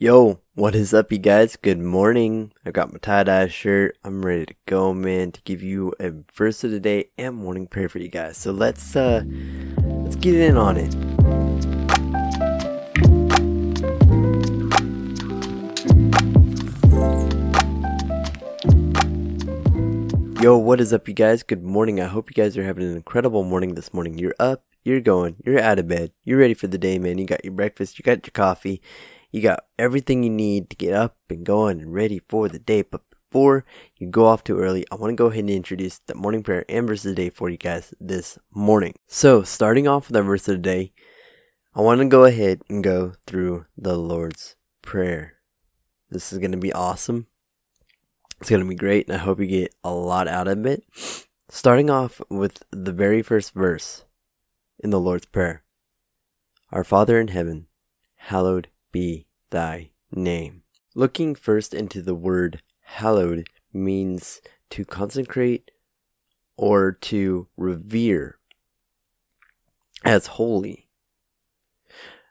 Yo, what is up, you guys? Good morning. I got my tie dye shirt. I'm ready to go, man, to give you a verse of the day and morning prayer for you guys. So let's uh let's get in on it. Yo, what is up, you guys? Good morning. I hope you guys are having an incredible morning this morning. You're up, you're going, you're out of bed, you're ready for the day, man. You got your breakfast, you got your coffee, you got everything you need to get up and going and ready for the day. But before you go off too early, I want to go ahead and introduce the morning prayer and verse of the day for you guys this morning. So, starting off with our verse of the day, I want to go ahead and go through the Lord's Prayer. This is going to be awesome. It's going to be great, and I hope you get a lot out of it. Starting off with the very first verse in the Lord's Prayer Our Father in heaven, hallowed be thy name. Looking first into the word hallowed means to consecrate or to revere as holy.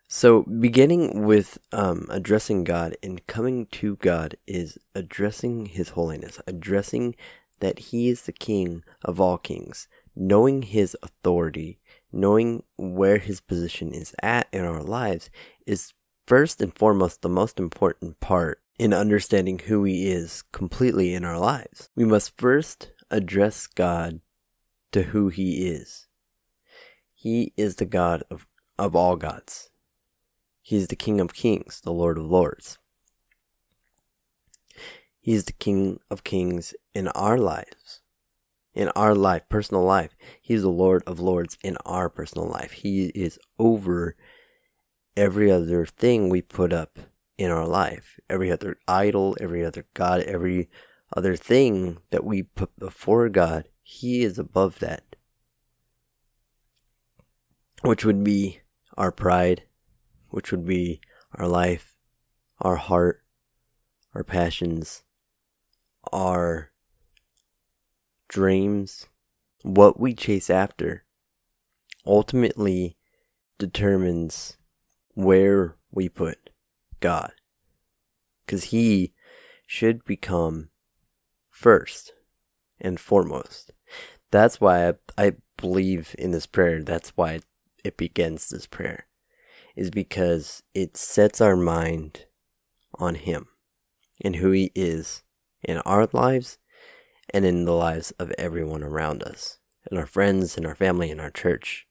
So, beginning with um, addressing God and coming to God is addressing His holiness, addressing that He is the King of all kings, knowing His authority, knowing where His position is at in our lives is first and foremost the most important part in understanding who He is completely in our lives. We must first address God to who He is. He is the God of, of all gods. He is the King of kings, the Lord of lords. He is the King of kings in our lives, in our life, personal life. He is the Lord of lords in our personal life. He is over every other thing we put up in our life, every other idol, every other God, every other thing that we put before God. He is above that, which would be our pride, which would be our life, our heart, our passions, our dreams, what we chase after, ultimately determines where we put God. Because He should become first and foremost. That's why I, I believe in this prayer. That's why it begins this prayer is because it sets our mind on Him and who He is in our lives and in the lives of everyone around us, and our friends, and our family, and our church.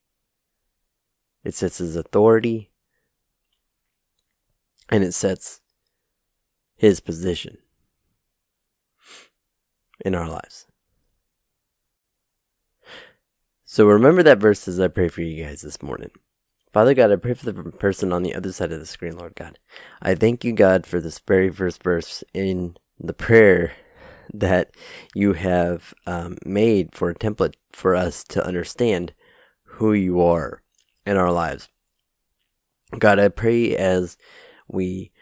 It sets His authority and it sets His position in our lives. So remember that verse as I pray for you guys this morning. Father God, I pray for the person on the other side of the screen, Lord God. I thank you, God, for this very first verse in the prayer that you have um, made for a template for us to understand who you are in our lives. God, I pray as we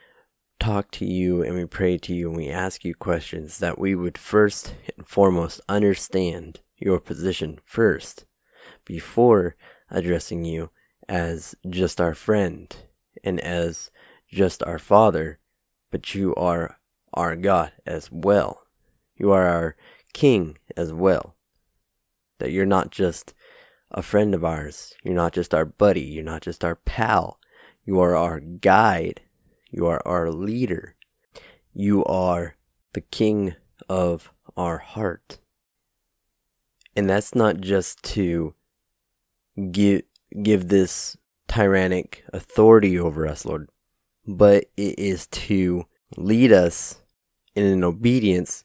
talk to you and we pray to you and we ask you questions that we would first and foremost understand your position first before addressing you as just our friend and as just our Father, but you are our God as well. You are our King as well. That you're not just a friend of ours. You're not just our buddy. You're not just our pal. You are our guide. You are our leader. You are the King of our heart. And that's not just to give give this tyrannic authority over us, Lord, but it is to lead us in an obedience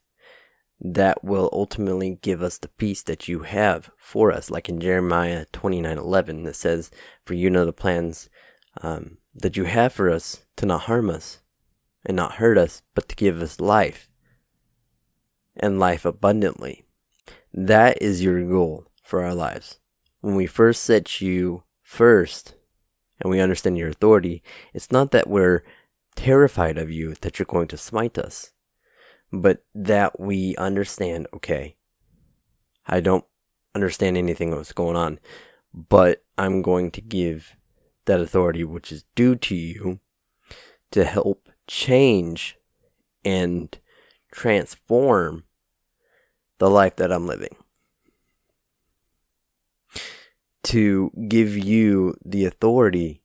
that will ultimately give us the peace that you have for us, like in Jeremiah twenty nine eleven that says, For you know the plans um, that you have for us to not harm us and not hurt us, but to give us life and life abundantly. That is your goal for our lives when we first set you first and we understand your authority, it's not that we're terrified of you that you're going to smite us, but that we understand, okay, I don't understand anything that's going on, but I'm going to give that authority which is due to you to help change and transform the life that I'm living. To give you the authority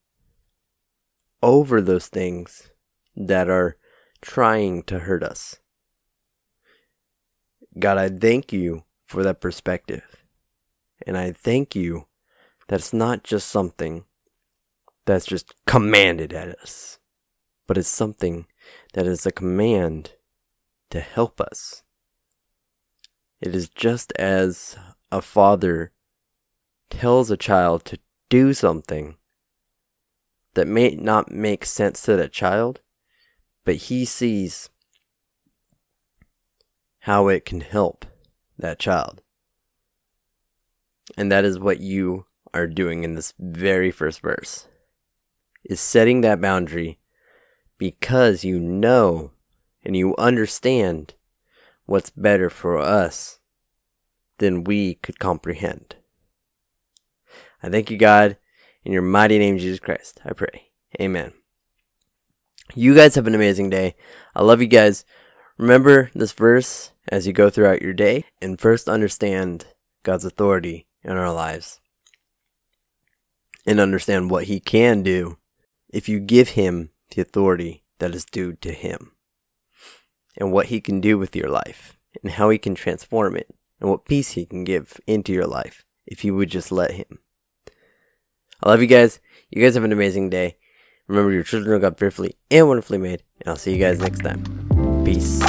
over those things that are trying to hurt us. God, I thank you for that perspective. And I thank you that it's not just something that's just commanded at us, but it's something that is a command to help us. It is just as a father tells a child to do something that may not make sense to that child, but he sees how it can help that child. And that is what you are doing in this very first verse. Is setting that boundary because you know and you understand what's better for us than we could comprehend. I thank you, God, in your mighty name, Jesus Christ. I pray. Amen. You guys have an amazing day. I love you guys. Remember this verse as you go throughout your day and first understand God's authority in our lives and understand what He can do if you give Him the authority that is due to Him and what He can do with your life and how He can transform it and what peace He can give into your life if you would just let Him. I love you guys. You guys have an amazing day. Remember, your children are God fearfully and wonderfully made, and I'll see you guys next time. Peace.